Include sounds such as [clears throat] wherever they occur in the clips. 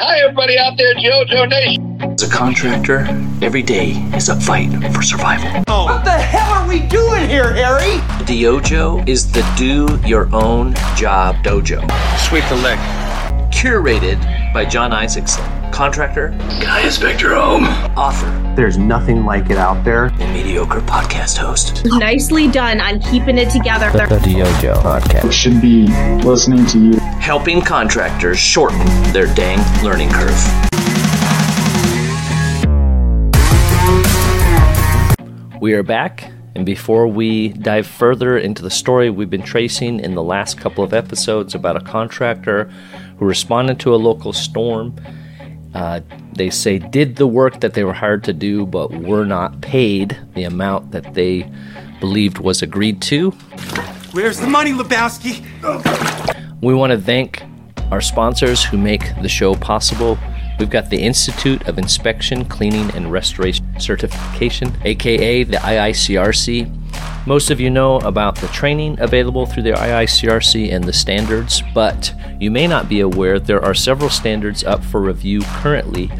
Hi, everybody out there, JoJo Nation. As a contractor, every day is a fight for survival. Oh. What the hell are we doing here, Harry? DYOJO is the do your own job dojo. Sweep the leg. Curated by John Isaacson, contractor, Can I inspect your home? author, There's nothing like it out there. and mediocre podcast host. Nicely done on keeping it together. The DYOJO podcast. should be listening to you. Helping contractors shorten their dang learning curve. We are back, and before we dive further into the story we've been tracing in the last couple of episodes about a contractor who responded to a local storm, uh, they say did the work that they were hired to do, but were not paid the amount that they believed was agreed to. Where's the money, Lebowski? We want to thank our sponsors who make the show possible. We've got the Institute of Inspection, Cleaning, and Restoration Certification, aka the IICRC. Most of you know about the training available through the IICRC and the standards, but you may not be aware there are several standards up for review currently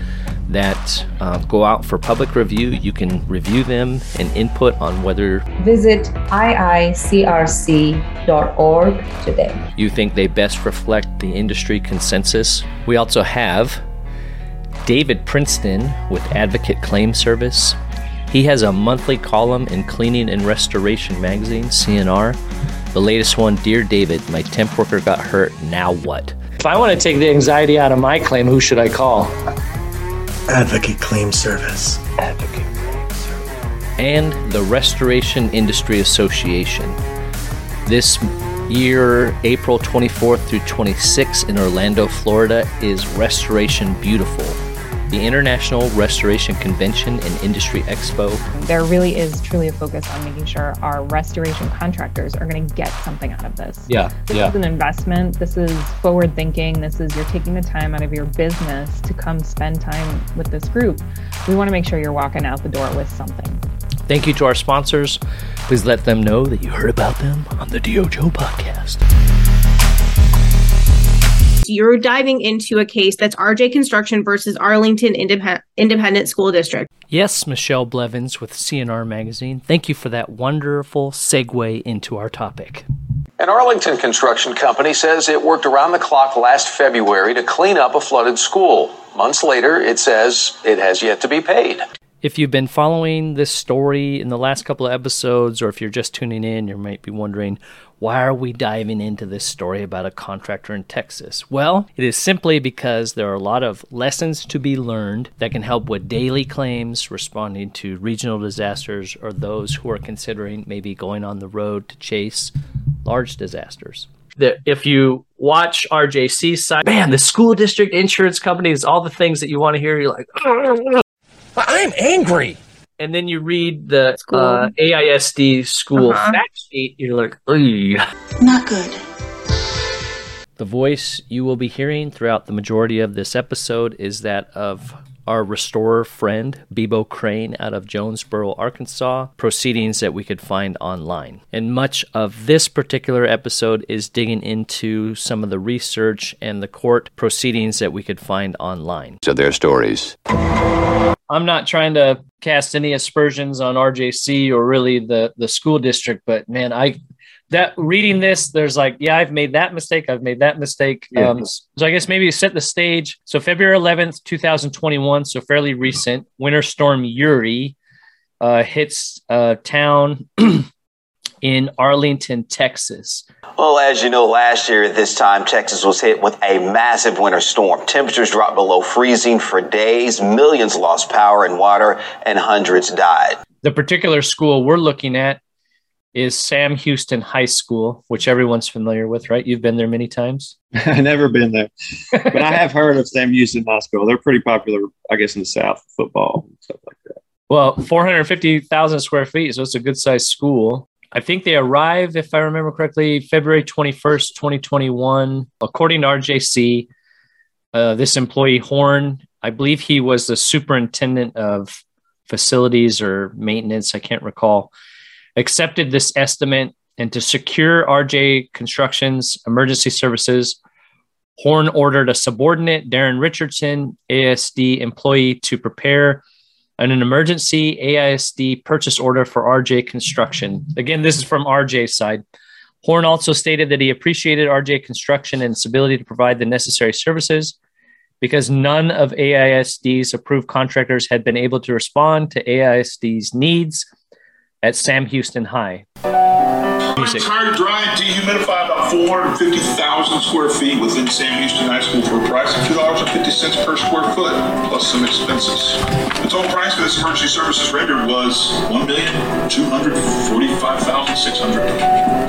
that uh, go out for public review. You can review them and input on whether Visit iicrc.org today. you think they best reflect the industry consensus. We also have David Princeton with Advocate Claim Service. He has a monthly column in Cleaning and Restoration magazine, CNR. The latest one, Dear David, my temp worker got hurt, now what? If I want to take the anxiety out of my claim, who should I call? Advocate Claim Service. Advocate Claim Service. And the Restoration Industry Association. This year, April 24th through 26th in Orlando, Florida, is Restoration Beautiful, the International Restoration Convention and Industry Expo. there really is truly a focus on making sure our restoration contractors are going to get something out of this. Yeah, This is an investment. This is forward thinking. This is you're taking the time out of your business to come spend time with this group. We want to make sure you're walking out the door with something. Thank you to our sponsors. Please let them know that you heard about them on the DYOJO podcast. You're diving into a case that's RJ Construction versus Arlington Independent, Independent School District. Yes, Michelle Blevins with CNR Magazine. Thank you for that wonderful segue into our topic. An Arlington construction company says it worked around the clock last February to clean up a flooded school. Months later, it says it has yet to be paid. If you've been following this story in the last couple of episodes, or if you're just tuning in, you might be wondering, why are we diving into this story about a contractor in Texas? Well, it is simply because there are a lot of lessons to be learned that can help with daily claims, responding to regional disasters, or those who are considering maybe going on the road to chase large disasters. That if you watch RJC's side, man, the school district insurance companies, all the things that you want to hear, you're like, I'm angry. And then you read the uh, AISD school Uh-huh. fact sheet, you're like, Ugh. Not good. The voice you will be hearing throughout the majority of this episode is that of our restorer friend, Bebo Crain, out of Jonesboro, Arkansas, proceedings that we could find online. And much of this particular episode is digging into some of the research and the court proceedings that we could find online. So their stories. I'm not trying to cast any aspersions on RJC or really the the school district, but man, I that reading this, there's like, yeah, I've made that mistake, I've made that mistake. Yeah. Um, so I guess maybe set the stage. So February 11th, 2021, so fairly recent. Winter storm Uri uh, hits a town [clears throat] in Arlington, Texas. Well, as you know, last year at this time, Texas was hit with a massive winter storm. Temperatures dropped below freezing for days, millions lost power and water, and hundreds died. The particular school we're looking at is Sam Houston High School, which everyone's familiar with, right? You've been there many times. [laughs] I've never been there, but I have heard of Sam Houston High School. They're pretty popular, I guess, in the South, football and stuff like that. Well, 450,000 square feet, so it's a good sized school. I think they arrived, if I remember correctly, February 21st, 2021. According to RJC, uh, this employee, Horn, I believe he was the superintendent of facilities or maintenance, I can't recall, accepted this estimate and to secure RJ Construction's emergency services, Horn ordered a subordinate, Darren Richardson, ASD employee, to prepare an, emergency AISD purchase order for RJ Construction. Again, this is from RJ's side. Horn also stated that he appreciated RJ Construction and its ability to provide the necessary services because none of AISD's approved contractors had been able to respond to AISD's needs at Sam Houston High. Music. Entire dry and dehumidify about 450,000 square feet within Sam Houston High School for a price of $2.50 per square foot, plus some expenses. The total price for this emergency services rendered was $1,245,600. A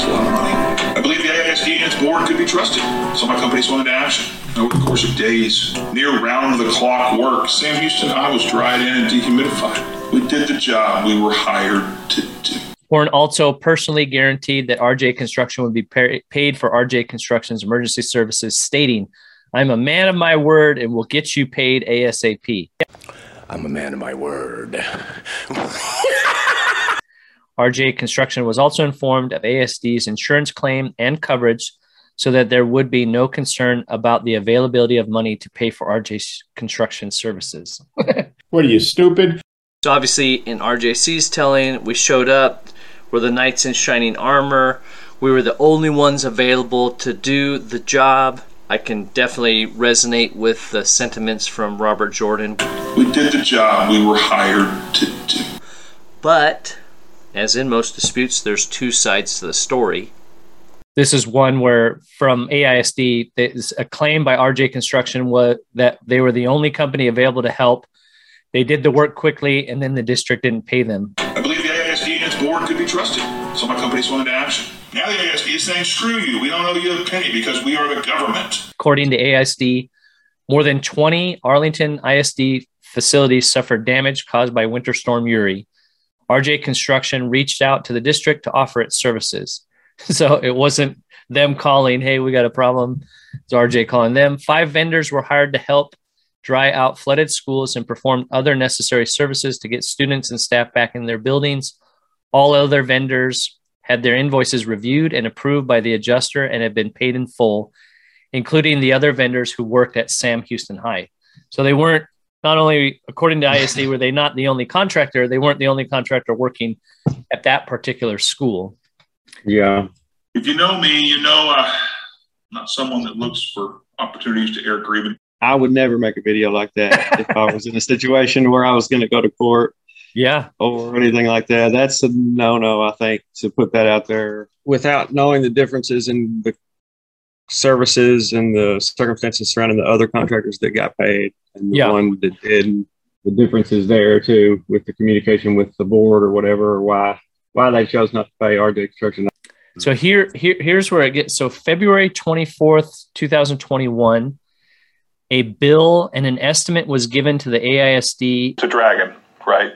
lot of money. I believe the AISD and its board could be trusted, so my company swung into action. Over the course of days, near round the clock work, Sam Houston High was dried in and dehumidified. We did the job we were hired to do. Horn also personally guaranteed that RJ Construction would be paid for RJ Construction's emergency services, stating, I'm a man of my word and will get you paid ASAP. I'm a man of my word. [laughs] RJ Construction was also informed of ASD's insurance claim and coverage so that there would be no concern about the availability of money to pay for RJ construction services. [laughs] what are you, stupid? So, obviously, in RJC's telling, we showed up, we're the knights in shining armor. We were the only ones available to do the job. I can definitely resonate with the sentiments from Robert Jordan. We did the job we were hired to do. But, as in most disputes, there's two sides to the story. This is one where, from AISD, a claim by RJ Construction was that they were the only company available to help. They did the work quickly, and then the district didn't pay them. I believe the AISD and its board could be trusted, so my company swung into action. Now the AISD is saying, screw you, we don't owe you a penny because we are the government. According to AISD, more than 20 Arlington ISD facilities suffered damage caused by Winter Storm Uri. RJ Construction reached out to the district to offer its services. [laughs] So it wasn't them calling, hey, we got a problem. It's RJ calling them. Five vendors were hired to help dry out flooded schools, and perform other necessary services to get students and staff back in their buildings. All other vendors had their invoices reviewed and approved by the adjuster and had been paid in full, including the other vendors who worked at Sam Houston High. So they weren't not only according to ISD [laughs] were they not the only contractor, they weren't the only contractor working at that particular school. Yeah. If you know me, you know uh, I'm not someone that looks for opportunities to air grievance. I would never make a video like that if I was in a situation where I was going to go to court. Yeah. Or anything like that. That's a no no, I think, to put that out there without knowing the differences in the services and the circumstances surrounding the other contractors that got paid and the yeah. one that didn't. the differences there too with the communication with the board or whatever or why why they chose not to pay RJ Construction. So here, here here's where it gets so February 24th, 2021 a bill and an estimate was given to the AISD. It's a dragon, right?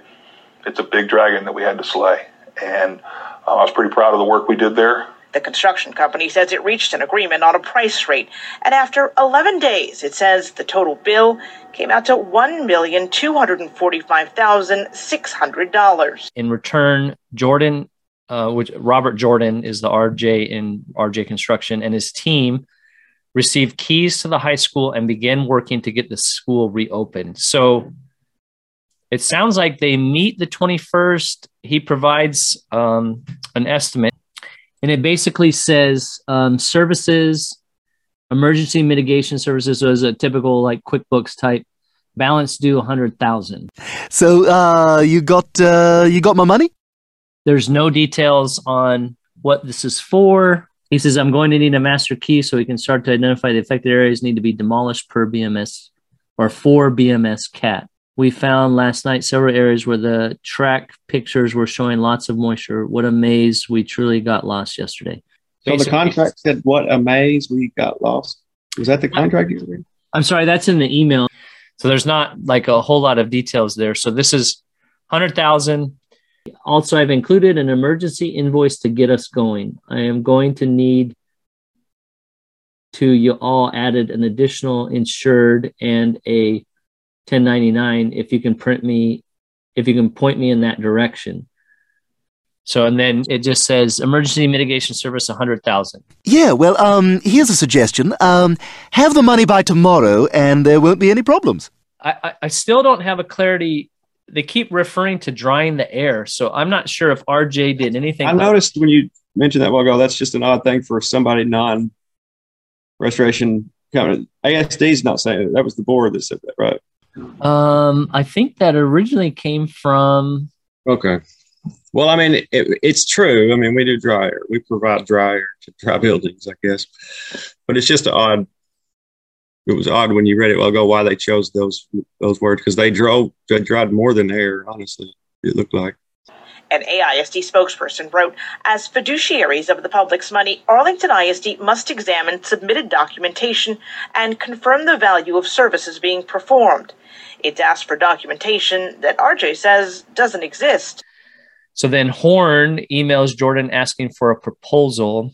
It's a big dragon that we had to slay. And uh, I was pretty proud of the work we did there. The construction company says it reached an agreement on a price rate. And after 11 days, it says the total bill came out to $1,245,600. In return, Jordan, uh, which Robert Jordan is the RJ in RJ Construction, and his team received keys to the high school and began working to get the school reopened. So it sounds like they meet the 21st. He provides um, an estimate, and it basically says um, services, emergency mitigation services was a typical like QuickBooks type balance due 100,000. So uh, you got uh, you got my money? There's no details on what this is for he says, I'm going to need a master key so we can start to identify the affected areas need to be demolished per BMS or for BMS CAT. We found last night several areas where the track pictures were showing lots of moisture. What a maze we truly got lost yesterday. So Basically, the contract said, What a maze we got lost. Was that the contract you read? I'm sorry, that's in the email. So there's not like a whole lot of details there. So this is 100,000 also, I've included an emergency invoice to get us going. I am going to need to you all added an additional insured and a 1099 if you can print me if you can point me in that direction So and then it just says emergency mitigation service 100,000. Yeah, well, um, here's a suggestion. Um, have the money by tomorrow, and there won't be any problems. I, I, I still don't have a clarity. They keep referring to drying the air, so I'm not sure if RJ did anything. I noticed when you mentioned that while ago, that's just an odd thing for somebody non restoration company. ASD's not saying it. That was the board that said that, right? Um, I think that originally came from. Okay. Well, I mean, it, it's true. I mean, we do dryer. We provide dryer to dry buildings, I guess. But it's just an odd. It was odd when you read it well ago oh, why they chose those those words because they drove they dried more than air. Honestly, it looked like. An AISD spokesperson wrote As fiduciaries of the public's money, Arlington ISD must examine submitted documentation and confirm the value of services being performed. It's asked for documentation that RJ says doesn't exist. So then Horn emails Jordan asking for a proposal.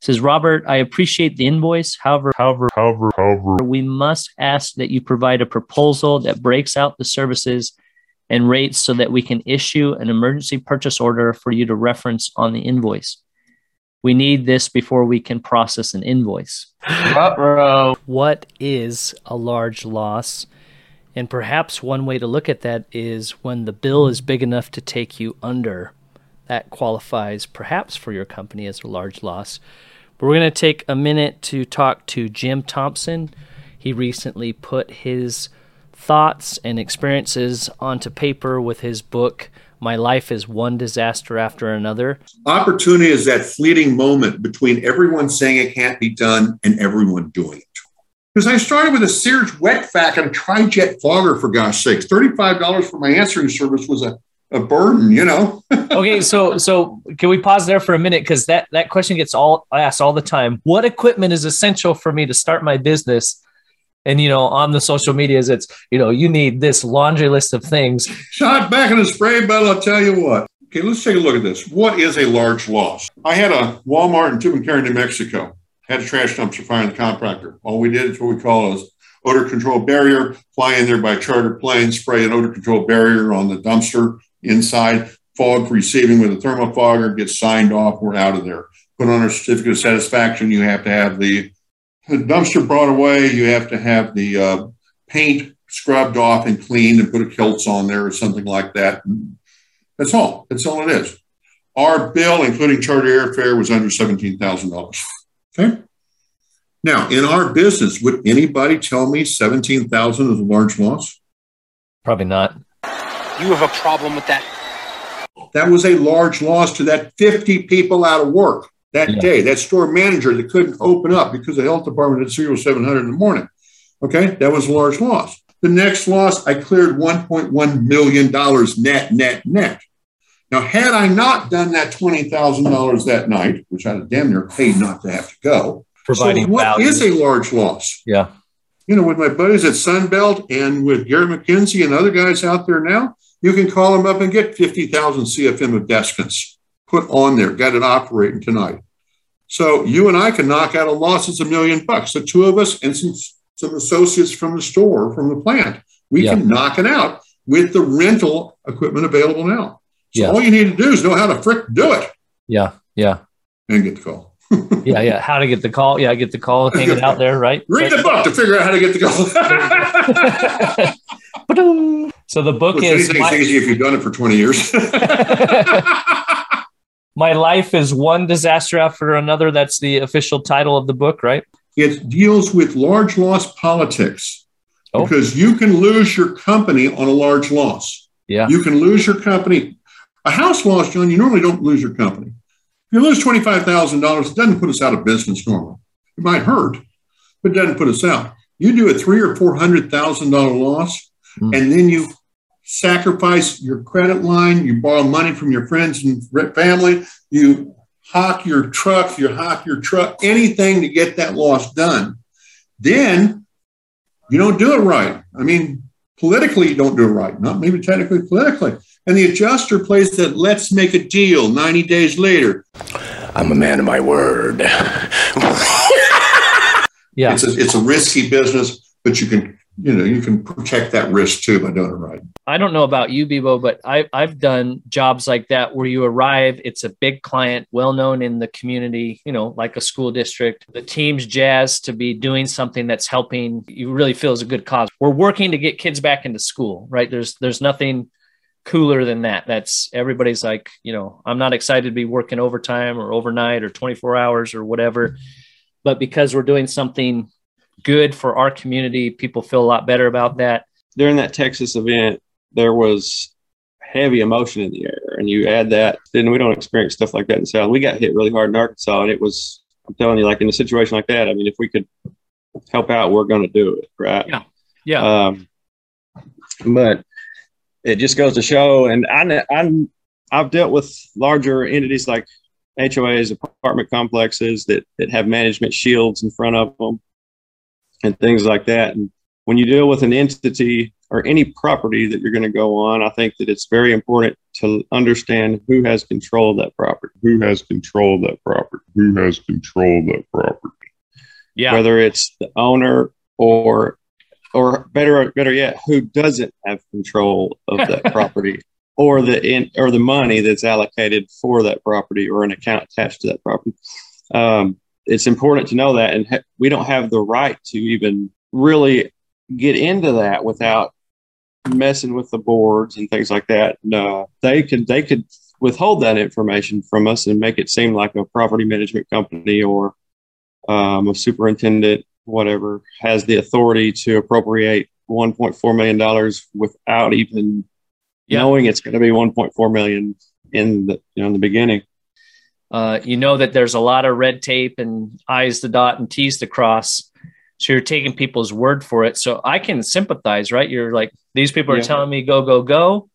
Says, Robert, I appreciate the invoice. However, however, however, however, we must ask that you provide a proposal that breaks out the services and rates so that we can issue an emergency purchase order for you to reference on the invoice. We need this before we can process an invoice. What is a large loss? And perhaps one way to look at that is when the bill is big enough to take you under. That qualifies perhaps for your company as a large loss. But we're going to take a minute to talk to Jim Thompson. He recently put his thoughts and experiences onto paper with his book, My Life is One Disaster After Another. Opportunity is that fleeting moment between everyone saying it can't be done and everyone doing it. Because I started with a Sears wet vac and a tri-jet fogger, for gosh sakes. $35 for my answering service was a, a burden, you know? [laughs] okay, so so can we pause there for a minute? Because that, that question gets all asked all the time. What equipment is essential for me to start my business? And you know, on the social medias, it's you know, you need this laundry list of things. Shot back in the spray bottle, I'll tell you what. Okay, let's take a look at this. What is a large loss? I had a Walmart in Tucumcari, New Mexico had a trash dumpster fire in the contractor. All we did is what we call a odor control barrier, fly in there by charter plane, spray an odor control barrier on the dumpster inside, fog receiving with a thermofogger, get signed off, we're out of there. Put on a certificate of satisfaction, you have to have the, dumpster brought away, you have to have the uh, paint scrubbed off and cleaned and put a Kilz on there or something like that. That's all. That's all it is. Our bill, including charter airfare, was under $17,000. Okay. Now, in our business, would anybody tell me 17,000 is a large loss? Probably not. You have a problem with that. That was a large loss to that 50 people out of work that yeah. day, that store manager that couldn't open up because the health department had 0700 in the morning. Okay. That was a large loss. The next loss, I cleared $1.1 million net, net, net. Now, had I not done that $20,000 that night, which I damn near paid not to have to go, providing so what value. is a large loss? Yeah. You know, with my buddies at Sunbelt and with Gary McKenzie and other guys out there now, you can call them up and get 50,000 CFM of desiccants put on there, got it operating tonight. So you and I can knock out a loss that's a million bucks. The two of us and some, some associates from the store, from the plant, we yeah. can knock it out with the rental equipment available now. So yeah. all you need to do is know how to frick do it. Yeah, yeah. And get the call. [laughs] yeah, yeah. How to get the call? Yeah, get the call, hang it out there, right? Read the book to figure out how to get the call. [laughs] [laughs] so the book well, is my, easy if you've done it for twenty years. [laughs] my life is one disaster after another. That's the official title of the book, right? It deals with large loss politics oh. because you can lose your company on a large loss. Yeah, you can lose your company. A house loss, John, you normally don't lose your company. If you lose $25,000, it doesn't put us out of business normally. It might hurt, but it doesn't put us out. You do a three or four hundred thousand dollar loss, mm. and then you sacrifice your credit line, you borrow money from your friends and family, you hawk your truck, you hawk your truck, anything to get that loss done. Then you don't do it right. I mean, politically, you don't do it right, not maybe technically, politically. And the adjuster plays that let's make a deal 90 days later. I'm a man of my word. yeah. It's a, it's a risky business, but you can you know, you can protect that risk too by doing it right. I don't know about you, Bebo, but I, I've done jobs like that where you arrive, it's a big client, well known in the community, you know, like a school district. The team's jazzed to be doing something that's helping you really feel is a good cause. We're working to get kids back into school, right? There's there's nothing cooler than that. That's everybody's like, you know, I'm not excited to be working overtime or overnight or 24 hours or whatever. But because we're doing something good for our community, people feel a lot better about that. During that Texas event, there was heavy emotion in the air. And you add that, then we don't experience stuff like that in South. We got hit really hard in Arkansas, and it was, I'm telling you, like in a situation like that, I mean, if we could help out, we're going to do it, right? Yeah. Yeah. Um, but it just goes to show, and I, I'm, I've dealt with larger entities like HOAs, apartment complexes that, that have management shields in front of them and things like that. And when you deal with an entity or any property that you're going to go on, I think that it's very important to understand who has control of that property. Who has control of that property? Who has control of that property? Yeah. Whether it's the owner or or better better yet, who doesn't have control of that [laughs] property or the in, or the money that's allocated for that property or an account attached to that property. Um, it's important to know that, and ha- we don't have the right to even really get into that without messing with the boards and things like that. And, uh, they could they could withhold that information from us and make it seem like a property management company or um, a superintendent, whatever, has the authority to appropriate 1.4 million dollars without even yeah. knowing it's going to be 1.4 million in the you know in the beginning. Uh, you know that there's a lot of red tape and I's to dot and T's to cross. So you're taking people's word for it. So I can sympathize, right? You're like, these people are yeah. telling me go, go, go.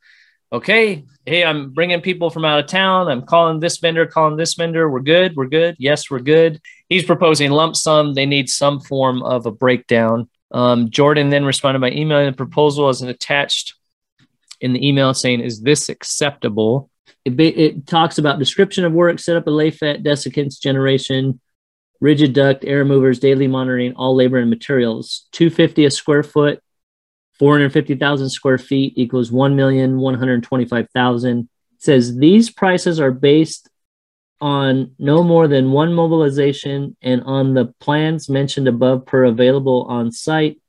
Okay. Hey, I'm bringing people from out of town. I'm calling this vendor, calling this vendor. We're good. We're good. Yes, we're good. He's proposing lump sum. They need some form of a breakdown. Um, Jordan then responded by emailing the proposal as an attached in the email saying, Is this acceptable? It, it talks about description of work, set up a LAFET, desiccants generation, rigid duct, air movers, daily monitoring, all labor and materials. 250 a square foot, 450,000 square feet equals 1,125,000. It says these prices are based on no more than one mobilization and on the plans mentioned above per available on site.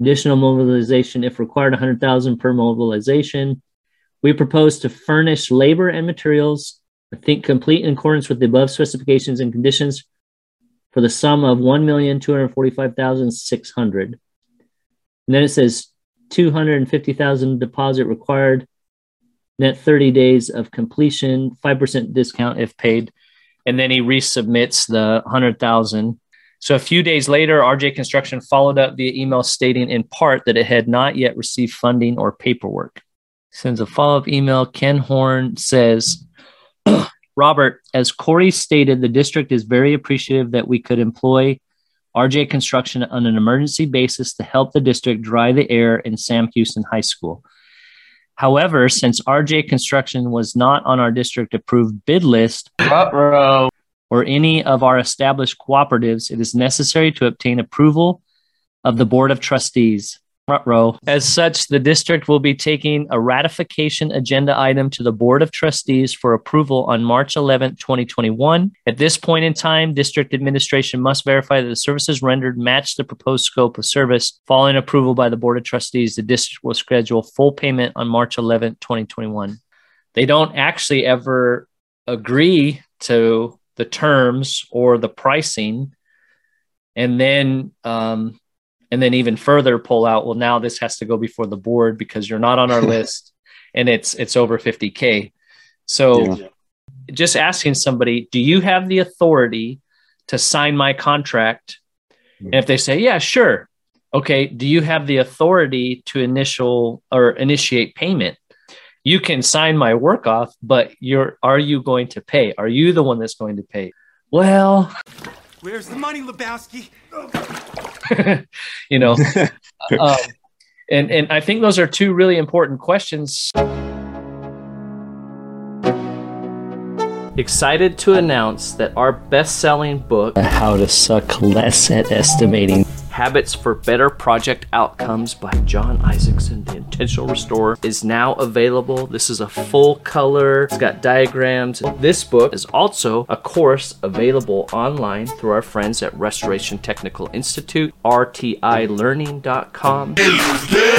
Additional mobilization if required 100,000 per mobilization. We propose to furnish labor and materials, I think complete in accordance with the above specifications and conditions for the sum of 1,245,600. And then it says 250,000 deposit required, net 30 days of completion, 5% discount if paid. And then he resubmits the 100,000. So a few days later, RJ Construction followed up via email stating in part that it had not yet received funding or paperwork sends a follow up email. Ken Horn says, [clears throat] Robert, as Corey stated, the district is very appreciative that we could employ RJ Construction on an emergency basis to help the district dry the air in Sam Houston High School. However, since RJ Construction was not on our district approved bid list or any of our established cooperatives, it is necessary to obtain approval of the Board of Trustees front row. As such, the district will be taking a ratification agenda item to the Board of Trustees for approval on March 11, 2021. At this point in time, district administration must verify that the services rendered match the proposed scope of service. Following approval by the Board of Trustees, the district will schedule full payment on March 11, 2021. They don't actually ever agree to the terms or the pricing. And then um, and then even further pull out well now this has to go before the board because you're not on our [laughs] list and it's it's over 50k so yeah. just asking somebody do you have the authority to sign my contract? And if they say yeah sure. Okay do you have the authority to initial or initiate payment? You can sign my work off but you're are you going to pay? Are you the one that's going to pay? Well where's the money lebowski? [laughs] You know [laughs] um, and and i think those are two really important questions. Excited to announce that our best-selling book how to suck less at estimating Habits for Better Project Outcomes by John Isaacson, the Intentional Restorer, is now available. This is a full color, it's got diagrams. This book is also a course available online through our friends at Restoration Technical Institute, rtilearning.com.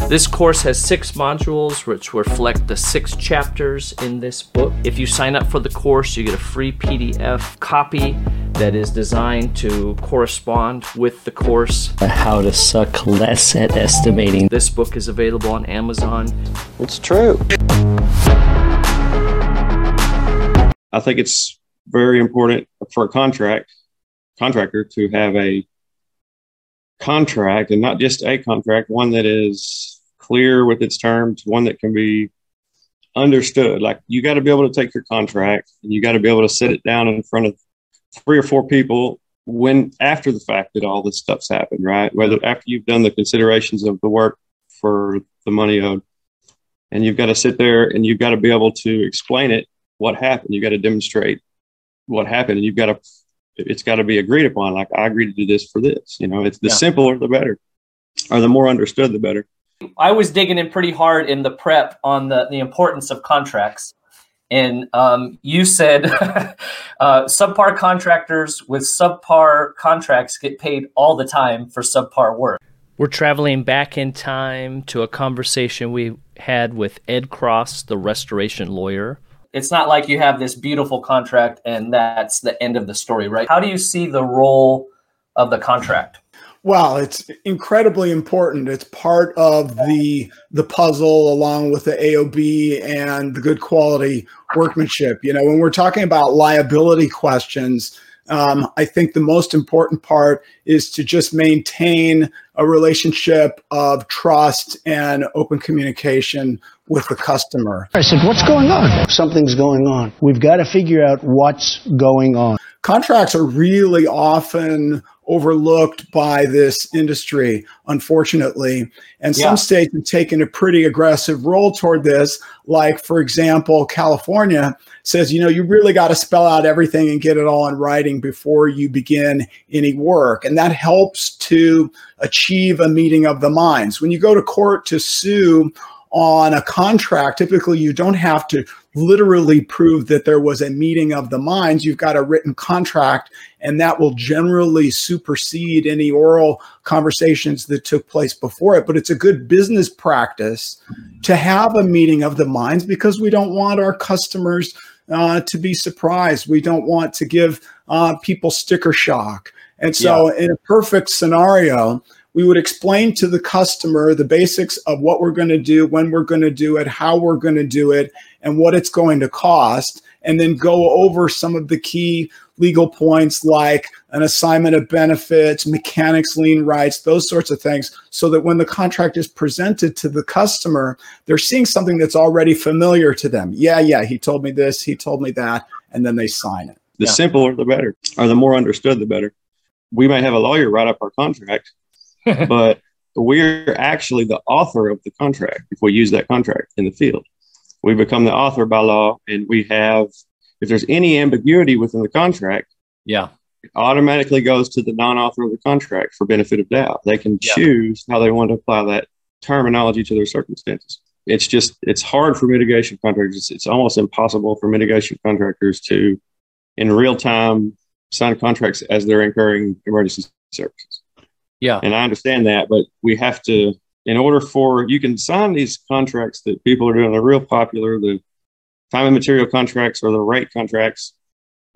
This course has six modules which reflect the six chapters in this book. If you sign up for the course, you get a free PDF copy that is designed to correspond with the course. How to suck less at estimating. This book is available on Amazon. It's true. I think it's very important for a contract contractor to have a contract and not just a contract, one that is clear with its terms, one that can be understood. Like you got to be able to take your contract and you got to be able to sit it down in front of three or four people when after the fact that all this stuff's happened, right? Whether after you've done the considerations of the work for the money owed, and you've got to sit there and you've got to be able to explain it what happened. You've got to demonstrate what happened, and you've got to it's got to be agreed upon. Like I agreed to do this for this. You know, it's the Yeah. simpler the better, or the more understood the better. I was digging in pretty hard in the prep on the, the importance of contracts. And um, you said [laughs] uh, subpar contractors with subpar contracts get paid all the time for subpar work. We're traveling back in time to a conversation we had with Ed Cross, the restoration lawyer. It's not like you have this beautiful contract and that's the end of the story, right? How do you see the role of the contract? Well, it's incredibly important. It's part of the the puzzle along with the AOB and the good quality workmanship. You know, when we're talking about liability questions, um, I think the most important part is to just maintain a relationship of trust and open communication with the customer. I said, What's going on? Something's going on. We've got to figure out what's going on. Contracts are really often overlooked by this industry, unfortunately. And some Yeah. states have taken a pretty aggressive role toward this. Like, for example, California says, you know, you really got to spell out everything and get it all in writing before you begin any work. And that helps to achieve a meeting of the minds. When you go to court to sue, on a contract, typically you don't have to literally prove that there was a meeting of the minds. You've got a written contract, and that will generally supersede any oral conversations that took place before it. But it's a good business practice to have a meeting of the minds because we don't want our customers uh, to be surprised. We don't want to give uh, people sticker shock. And so, in a perfect scenario, we would explain to the customer the basics of what we're going to do, when we're going to do it, how we're going to do it, and what it's going to cost, and then go over some of the key legal points like an assignment of benefits, mechanics lien rights, those sorts of things, so that when the contract is presented to the customer, they're seeing something that's already familiar to them. Yeah, yeah, he told me this, he told me that, and then they sign it. The simpler the better, or the more understood the better. We may have a lawyer write up our contract, [laughs] but we're actually the author of the contract if we use that contract in the field. We become the author by law, and we have, if there's any ambiguity within the contract, Yeah. it automatically goes to the non-author of the contract for benefit of doubt. They can Yeah. choose how they want to apply that terminology to their circumstances. It's just it's hard for mitigation contractors. It's, it's almost impossible for mitigation contractors to, in real time, sign contracts as they're incurring emergency services. Yeah. And I understand that, but we have to, in order for you can sign these contracts that people are doing, they're real popular, the time and material contracts or the rate contracts,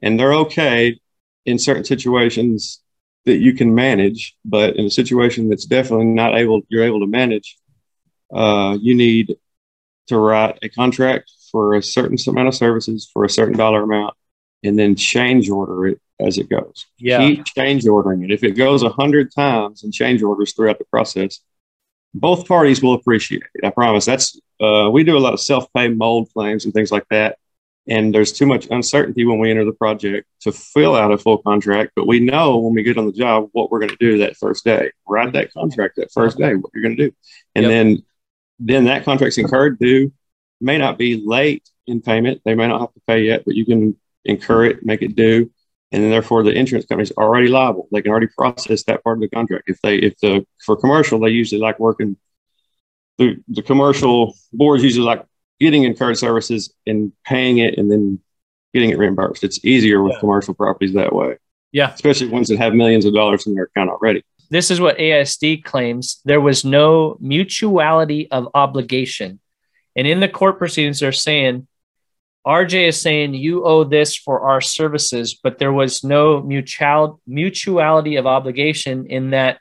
and they're okay in certain situations that you can manage, but in a situation that's definitely not able, you're able to manage, uh, you need to write a contract for a certain amount of services for a certain dollar amount, and then change order it as it goes. Yeah. Keep change ordering it. If it goes a hundred times and change orders throughout the process, both parties will appreciate it. I promise. That's uh, we do a lot of self-pay mold claims and things like that. And there's too much uncertainty when we enter the project to fill out a full contract, but we know when we get on the job what we're going to do that first day. Write that contract that first day, what you're going to do. And Yep. then then that contract's incurred due may not be late in payment. They may not have to pay yet, but you can incur it, make it due. And therefore the insurance company's already liable. They can already process that part of the contract. If they if the for commercial, they usually like working the the commercial boards usually like getting incurred services and paying it and then getting it reimbursed. It's easier with yeah. commercial properties that way. Yeah. Especially ones that have millions of dollars in their account already. This is what ASD claims. There was no mutuality of obligation. And in the court proceedings, they're saying RJ is saying you owe this for our services, but there was no mutual mutuality of obligation in that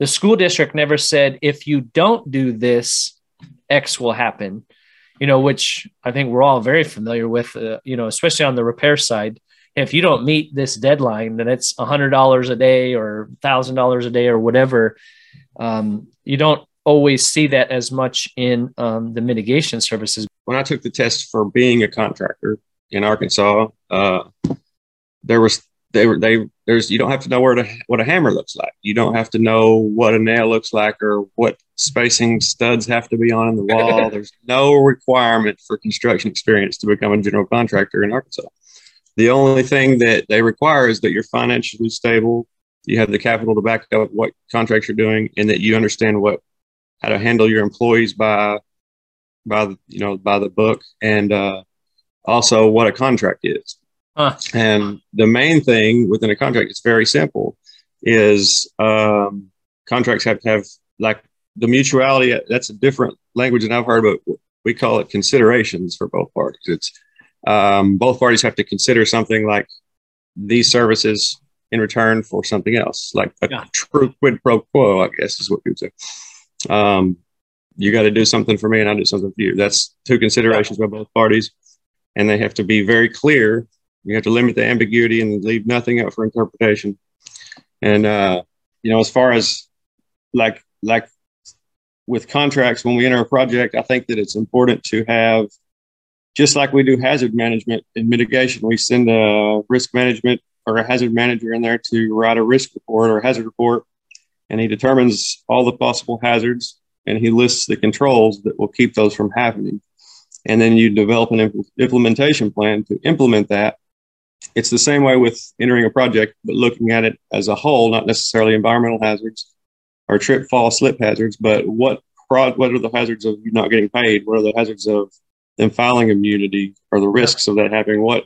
the school district never said if you don't do this, X will happen. You know, which I think we're all very familiar with. Uh, you know, especially on the repair side. If you don't meet this deadline, then it's a hundred dollars a day or thousand dollars a day or whatever. Um, you don't always see that as much in um, the mitigation services. When I took the test for being a contractor in Arkansas, uh, there was they were they there's you don't have to know where to what a hammer looks like. You don't have to know what a nail looks like or what spacing studs have to be on in the wall. [laughs] there's no requirement for construction experience to become a general contractor in Arkansas. The only thing that they require is that you're financially stable, you have the capital to back up what contracts you're doing, and that you understand what how to handle your employees by by the you know by the book and uh, also what a contract is huh. and the main thing within a contract it's very simple is um, contracts have to have like the mutuality that's a different language than i've heard but we call it considerations for both parties it's um, both parties have to consider something like these services in return for something else like a yeah. true quid pro quo i guess is what you would say um, you got to do something for me and I do something for you. That's two considerations by both parties. And they have to be very clear. You have to limit the ambiguity and leave nothing up for interpretation. And, uh, you know, as far as like, like with contracts, when we enter a project, I think that it's important to have, just like we do hazard management and mitigation, we send a risk management or a hazard manager in there to write a risk report or a hazard report and he determines all the possible hazards and he lists the controls that will keep those from happening. And then you develop an imp- implementation plan to implement that. It's the same way with entering a project, but looking at it as a whole, not necessarily environmental hazards or trip, fall, slip hazards, but what what are the hazards of you not getting paid? What are the hazards of them filing immunity or the risks of that happening? What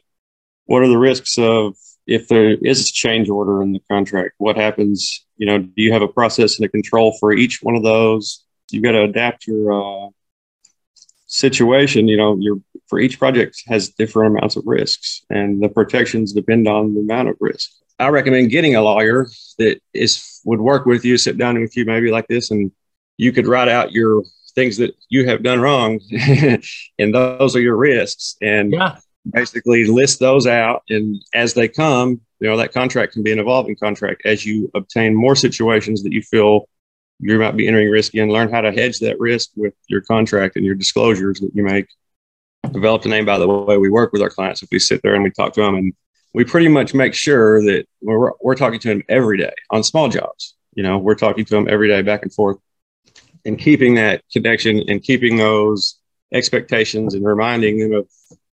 what are the risks of if there is a change order in the contract, what happens? You know, do you have a process and a control for each one of those? You've got to adapt your uh, situation. You know, your for each project has different amounts of risks, and the protections depend on the amount of risk. I recommend getting a lawyer that is would work with you, sit down with you, maybe like this, and you could write out your things that you have done wrong, [laughs] and those are your risks. And yeah basically list those out and as they come you know that contract can be an evolving contract. As you obtain more situations that you feel you might be entering risk in learn how to hedge that risk with your contract and your disclosures that you make. Develop a name by the way we work with our clients. If we sit there and we talk to them and we pretty much make sure that we're, we're talking to them every day on small jobs. You know we're talking to them every day back and forth and keeping that connection and keeping those expectations and reminding them of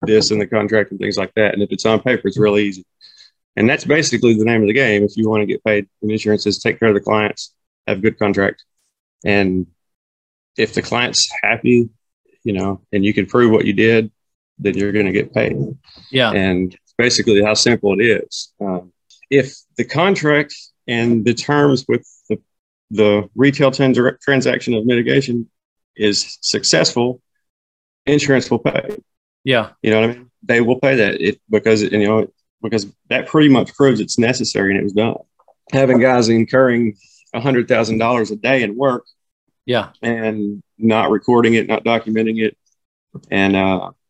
this in the contract and things like that. And if it's on paper, it's real easy. And that's basically the name of the game. If you want to get paid in insurances, take care of the clients, have a good contract. And if the client's happy, you know, and you can prove what you did, then you're going to get paid. Yeah. And basically how simple it is. Um, if the contract and the terms with the, the retail trans- transaction of mitigation is successful, insurance will pay. Yeah. You know what I mean? They will pay that it because you know because that pretty much proves it's necessary and it was done. Having guys incurring a hundred thousand dollars a day in work, yeah, and not recording it, not documenting it, and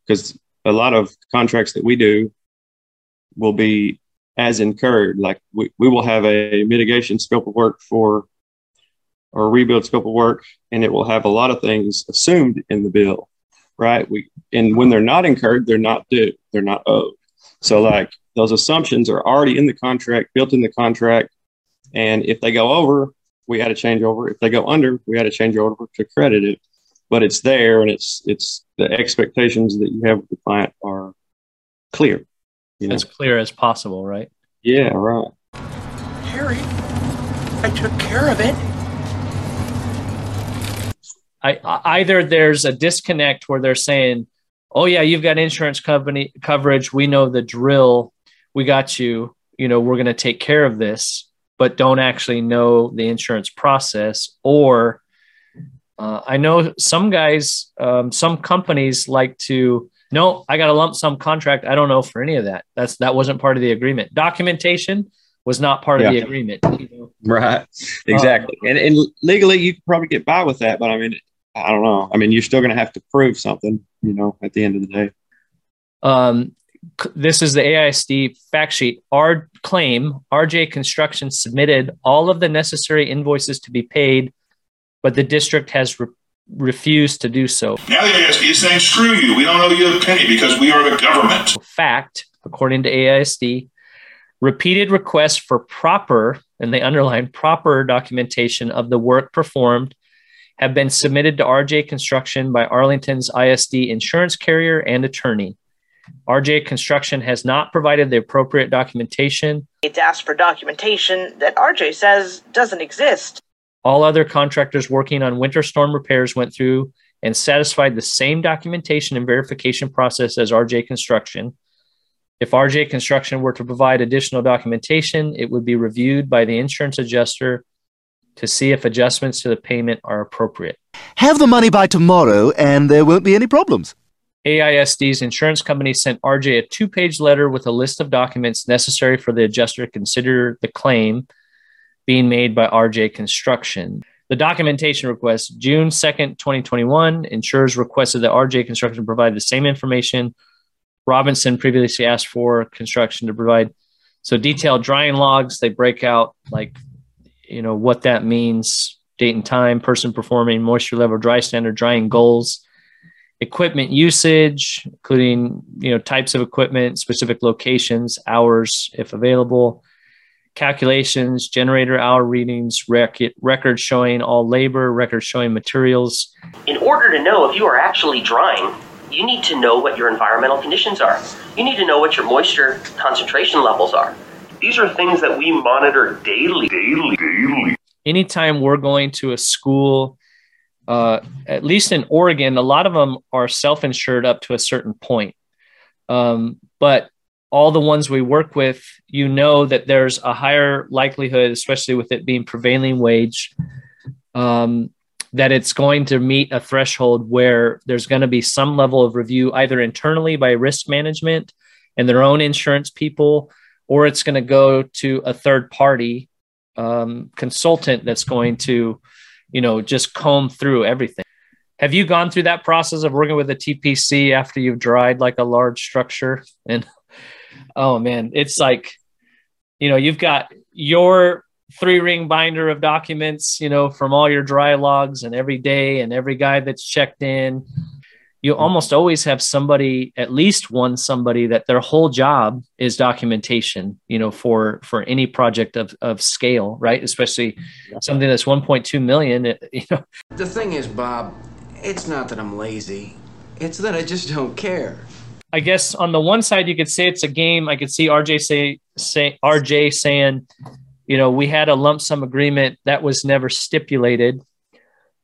because uh, a lot of contracts that we do will be as incurred. Like we, we will have a mitigation scope of work for or rebuild scope of work, and it will have a lot of things assumed in the bill right? We and when they're not incurred, they're not due, they're not owed. So like those assumptions are already in the contract, built in the contract, and if they go over, we had to change over. If they go under, we had to change over to credit it. But it's there, and it's it's the expectations that you have with the client are clear. You know? As clear as possible, right? Yeah, right. Harry, I took care of it. I, either there's a disconnect where they're saying, "Oh yeah, you've got insurance company coverage. We know the drill. We got you. You know, we're going to take care of this," but don't actually know the insurance process. Or uh, I know some guys, um, some companies like to. No, I got a lump sum contract. I don't know for any of that. That's that wasn't part of the agreement. Documentation was not part Yeah. of the agreement. You know? Right. Exactly. and, and legally, you could probably get by with that, but I mean, I don't know. I mean, you're still going to have to prove something, you know, at the end of the day. Um, this is the AISD fact sheet. Our claim, RJ Construction submitted all of the necessary invoices to be paid, but the district has re- refused to do so. Now the AISD is saying, screw you. We don't owe you a penny because we are the government. Fact, according to AISD, repeated requests for proper, and they underline proper documentation of the work performed have been submitted to RJ Construction by Arlington's ISD insurance carrier and attorney. RJ Construction has not provided the appropriate documentation. It's asked for documentation that RJ says doesn't exist. All other contractors working on winter storm repairs went through and satisfied the same documentation and verification process as RJ Construction. If RJ Construction were to provide additional documentation, it would be reviewed by the insurance adjuster to see if adjustments to the payment are appropriate. Have the money by tomorrow, and there won't be any problems. AISD's insurance company sent RJ a two page letter with a list of documents necessary for the adjuster to consider the claim being made by RJ Construction. The documentation request, June 2nd, 2021, insurers requested that RJ Construction provide the same information Robinson previously asked for construction to provide. So detailed drying logs, they break out like, you know, what that means, date and time, person performing, moisture level, dry standard, drying goals, equipment usage, including, you know, types of equipment, specific locations, hours, if available, calculations, generator hour readings, rec- records showing all labor, record showing materials, In order to know if you are actually drying, you need to know what your environmental conditions are. You need to know what your moisture concentration levels are. These are things that we monitor daily, daily, daily. anytime we're going to a school, uh, at least in Oregon, a lot of them are self insured up to a certain point. Um, but all the ones we work with, you know that there's a higher likelihood, especially with it being prevailing wage, um, that it's going to meet a threshold where there's going to be some level of review either internally by risk management and their own insurance people, or it's going to go to a third party um, consultant that's going to, you know, just comb through everything. Have you gone through that process of working with a TPC after you've dried like a large structure? And [laughs] oh man, it's like, you know, you've got your three ring binder of documents, you know, from all your dry logs and every day and every guy that's checked in. You mm-hmm. almost always have somebody, at least one somebody that their whole job is documentation, you know, for for any project of of scale, right? Especially something that's 1.2 million, you know, The thing is, Bob, it's not that I'm lazy. It's that I just don't care. I guess on the one side you could say it's a game. I could see RJ say say RJ saying, you know, we had a lump sum agreement that was never stipulated.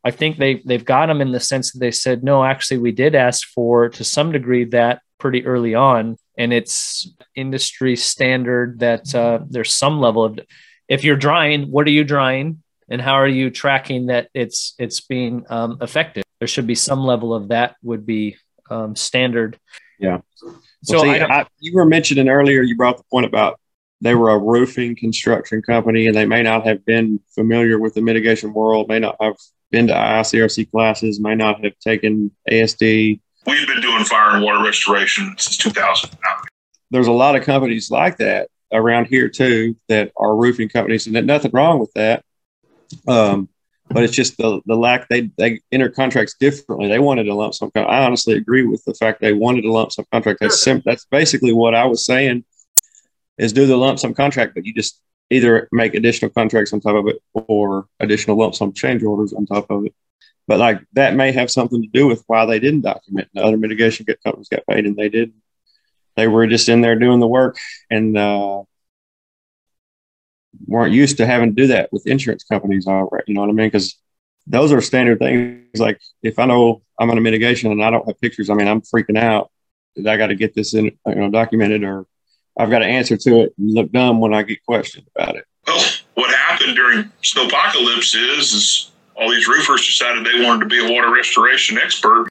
I think they they've got them in the sense that they said no, actually we did ask for to some degree that pretty early on, and it's industry standard that uh, there's some level of if you're drying, what are you drying, and how are you tracking that it's it's being um, effective? There should be some level of that would be um, standard. Yeah. So So see, I I, you were mentioning earlier, you brought the point about they were a roofing construction company and they may not have been familiar with the mitigation world, may not have been to IICRC classes, may not have taken ASD. We've been doing fire and water restoration since 2009. There's a lot of companies like that around here too that are roofing companies, and there's nothing wrong with that. Um, but it's just the the lack they they enter contracts differently. They wanted a lump sum. Con- I honestly agree with the fact they wanted a lump sum contract. That's sim- that's basically what I was saying. Is do the lump sum contract, but you just either make additional contracts on top of it or additional lump sum change orders on top of it. But like that may have something to do with why they didn't document. The other mitigation get- companies got paid and they didn't. They were just in there doing the work and uh, weren't used to having to do that with insurance companies. All right, you know what I mean? Because those are standard things. Like if I know I'm on a mitigation and I don't have pictures, I mean, I'm freaking out I got to get this in, you know, documented or I've got to answer to it and look dumb when I get questioned about it. Well, what happened during snowpocalypse is, is all these roofers decided they wanted to be a water restoration expert.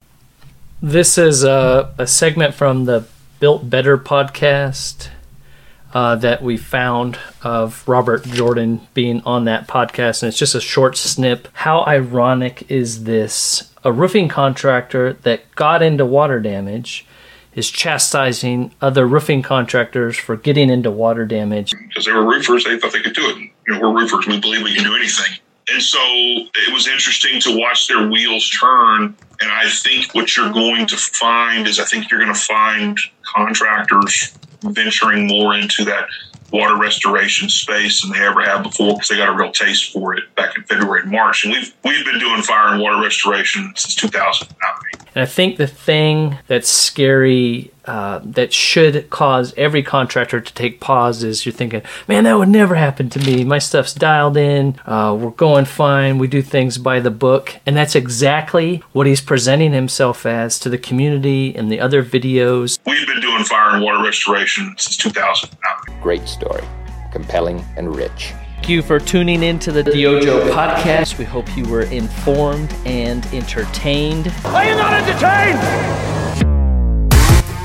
This is a, a segment from the Built Better podcast uh, that we found of Robert Jordan being on that podcast, and it's just a short snip. How ironic is this? A roofing contractor that got into water damage is chastising other roofing contractors for getting into water damage. Because they were roofers, they thought they could do it. You know, we're roofers, we believe we can do anything. And so it was interesting to watch their wheels turn. And I think what you're going to find is I think you're going to find contractors venturing more into that water restoration space than they ever have before because they got a real taste for it back in February and March. And we've we've been doing fire and water restoration since 2009. And I think the thing that's scary, uh, that should cause every contractor to take pause is you're thinking, man, that would never happen to me. My stuff's dialed in. Uh, we're going fine. We do things by the book. And that's exactly what he's presenting himself as to the community and the other videos. We've been doing fire and water restoration since 2009. Great story, compelling and rich. Thank you for tuning in to the DYOJO podcast. We hope you were informed and entertained. Are you not entertained?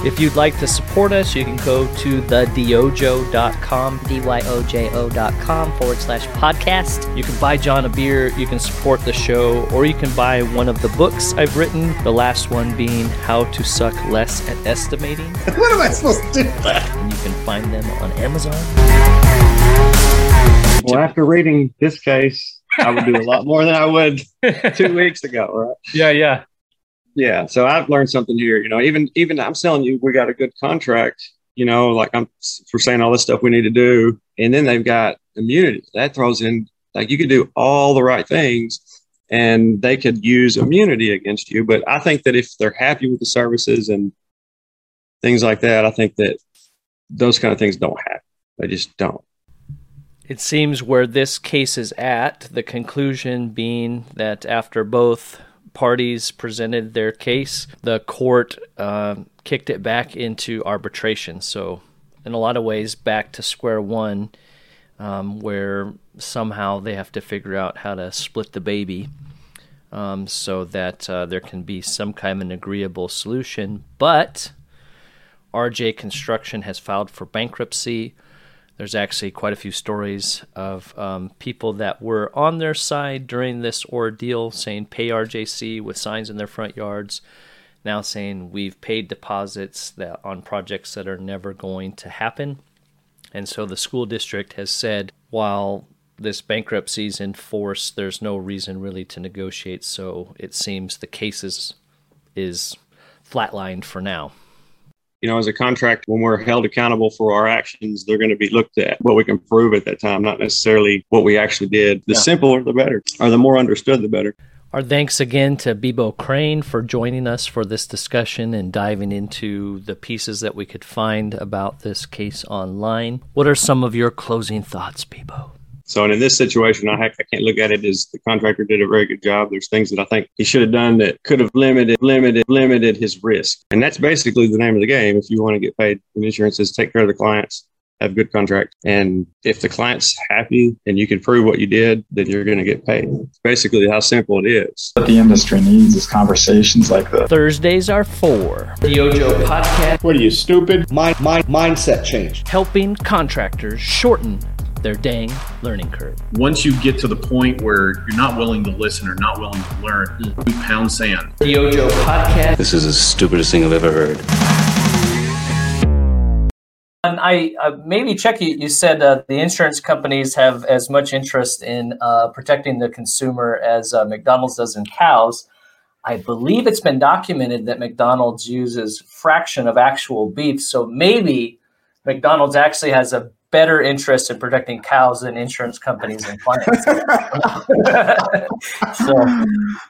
If you'd like to support us, you can go to thedyojo.com, D-Y-O-J-O.com forward slash podcast. You can buy John a beer, you can support the show, or you can buy one of the books I've written, the last one being How to Suck Less at Estimating. [laughs] what am I supposed to do? And you can find them on Amazon. Well, after reading this case, I would do a lot more than I would two weeks ago, right? [laughs] Yeah, yeah. Yeah. So I've learned something here. You know, even even I'm telling you, we got a good contract. You know, like I'm for saying all this stuff we need to do, and then they've got immunity. That throws in like you could do all the right things, and they could use immunity against you. But I think that if they're happy with the services and things like that, I think that those kind of things don't happen. They just don't. It seems where this case is at, the conclusion being that after both parties presented their case, the court uh, kicked it back into arbitration. So, in a lot of ways, back to square one, um, where somehow they have to figure out how to split the baby um, so that uh, there can be some kind of an agreeable solution. But RJ Construction has filed for bankruptcy there's actually quite a few stories of um, people that were on their side during this ordeal saying pay RJC with signs in their front yards, now saying we've paid deposits that on projects that are never going to happen. And so the school district has said while this bankruptcy is in force, there's no reason really to negotiate. So it seems the case is, is flatlined for now you know, as a contract, when we're held accountable for our actions, they're going to be looked at what we can prove at that time, not necessarily what we actually did. The yeah. simpler, the better, or the more understood, the better. Our thanks again to Bebo Crain for joining us for this discussion and diving into the pieces that we could find about this case online. What are some of your closing thoughts, Bebo? So, and in this situation, I, I can't look at it as the contractor did a very good job. There's things that I think he should have done that could have limited, limited, limited his risk. And that's basically the name of the game. If you want to get paid in insurances, take care of the clients, have good contract. And if the client's happy and you can prove what you did, then you're going to get paid. It's basically how simple it is. What the industry needs is conversations like this. Thursdays are for the DYOJO podcast. What are you, stupid? Mind, mind, mindset change. Helping contractors shorten their dang learning curve. Once you get to the point where you're not willing to listen or not willing to learn, you pound sand. The DYOJO Podcast. This is the stupidest thing I've ever heard. And I uh, maybe check you. You said uh, the insurance companies have as much interest in uh, protecting the consumer as uh, McDonald's does in cows. I believe it's been documented that McDonald's uses fraction of actual beef. So maybe McDonald's actually has a better interest in protecting cows than insurance companies and clients. [laughs] [laughs] so,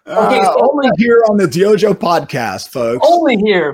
okay, uh, only here on the DYOJO podcast, folks. Only here.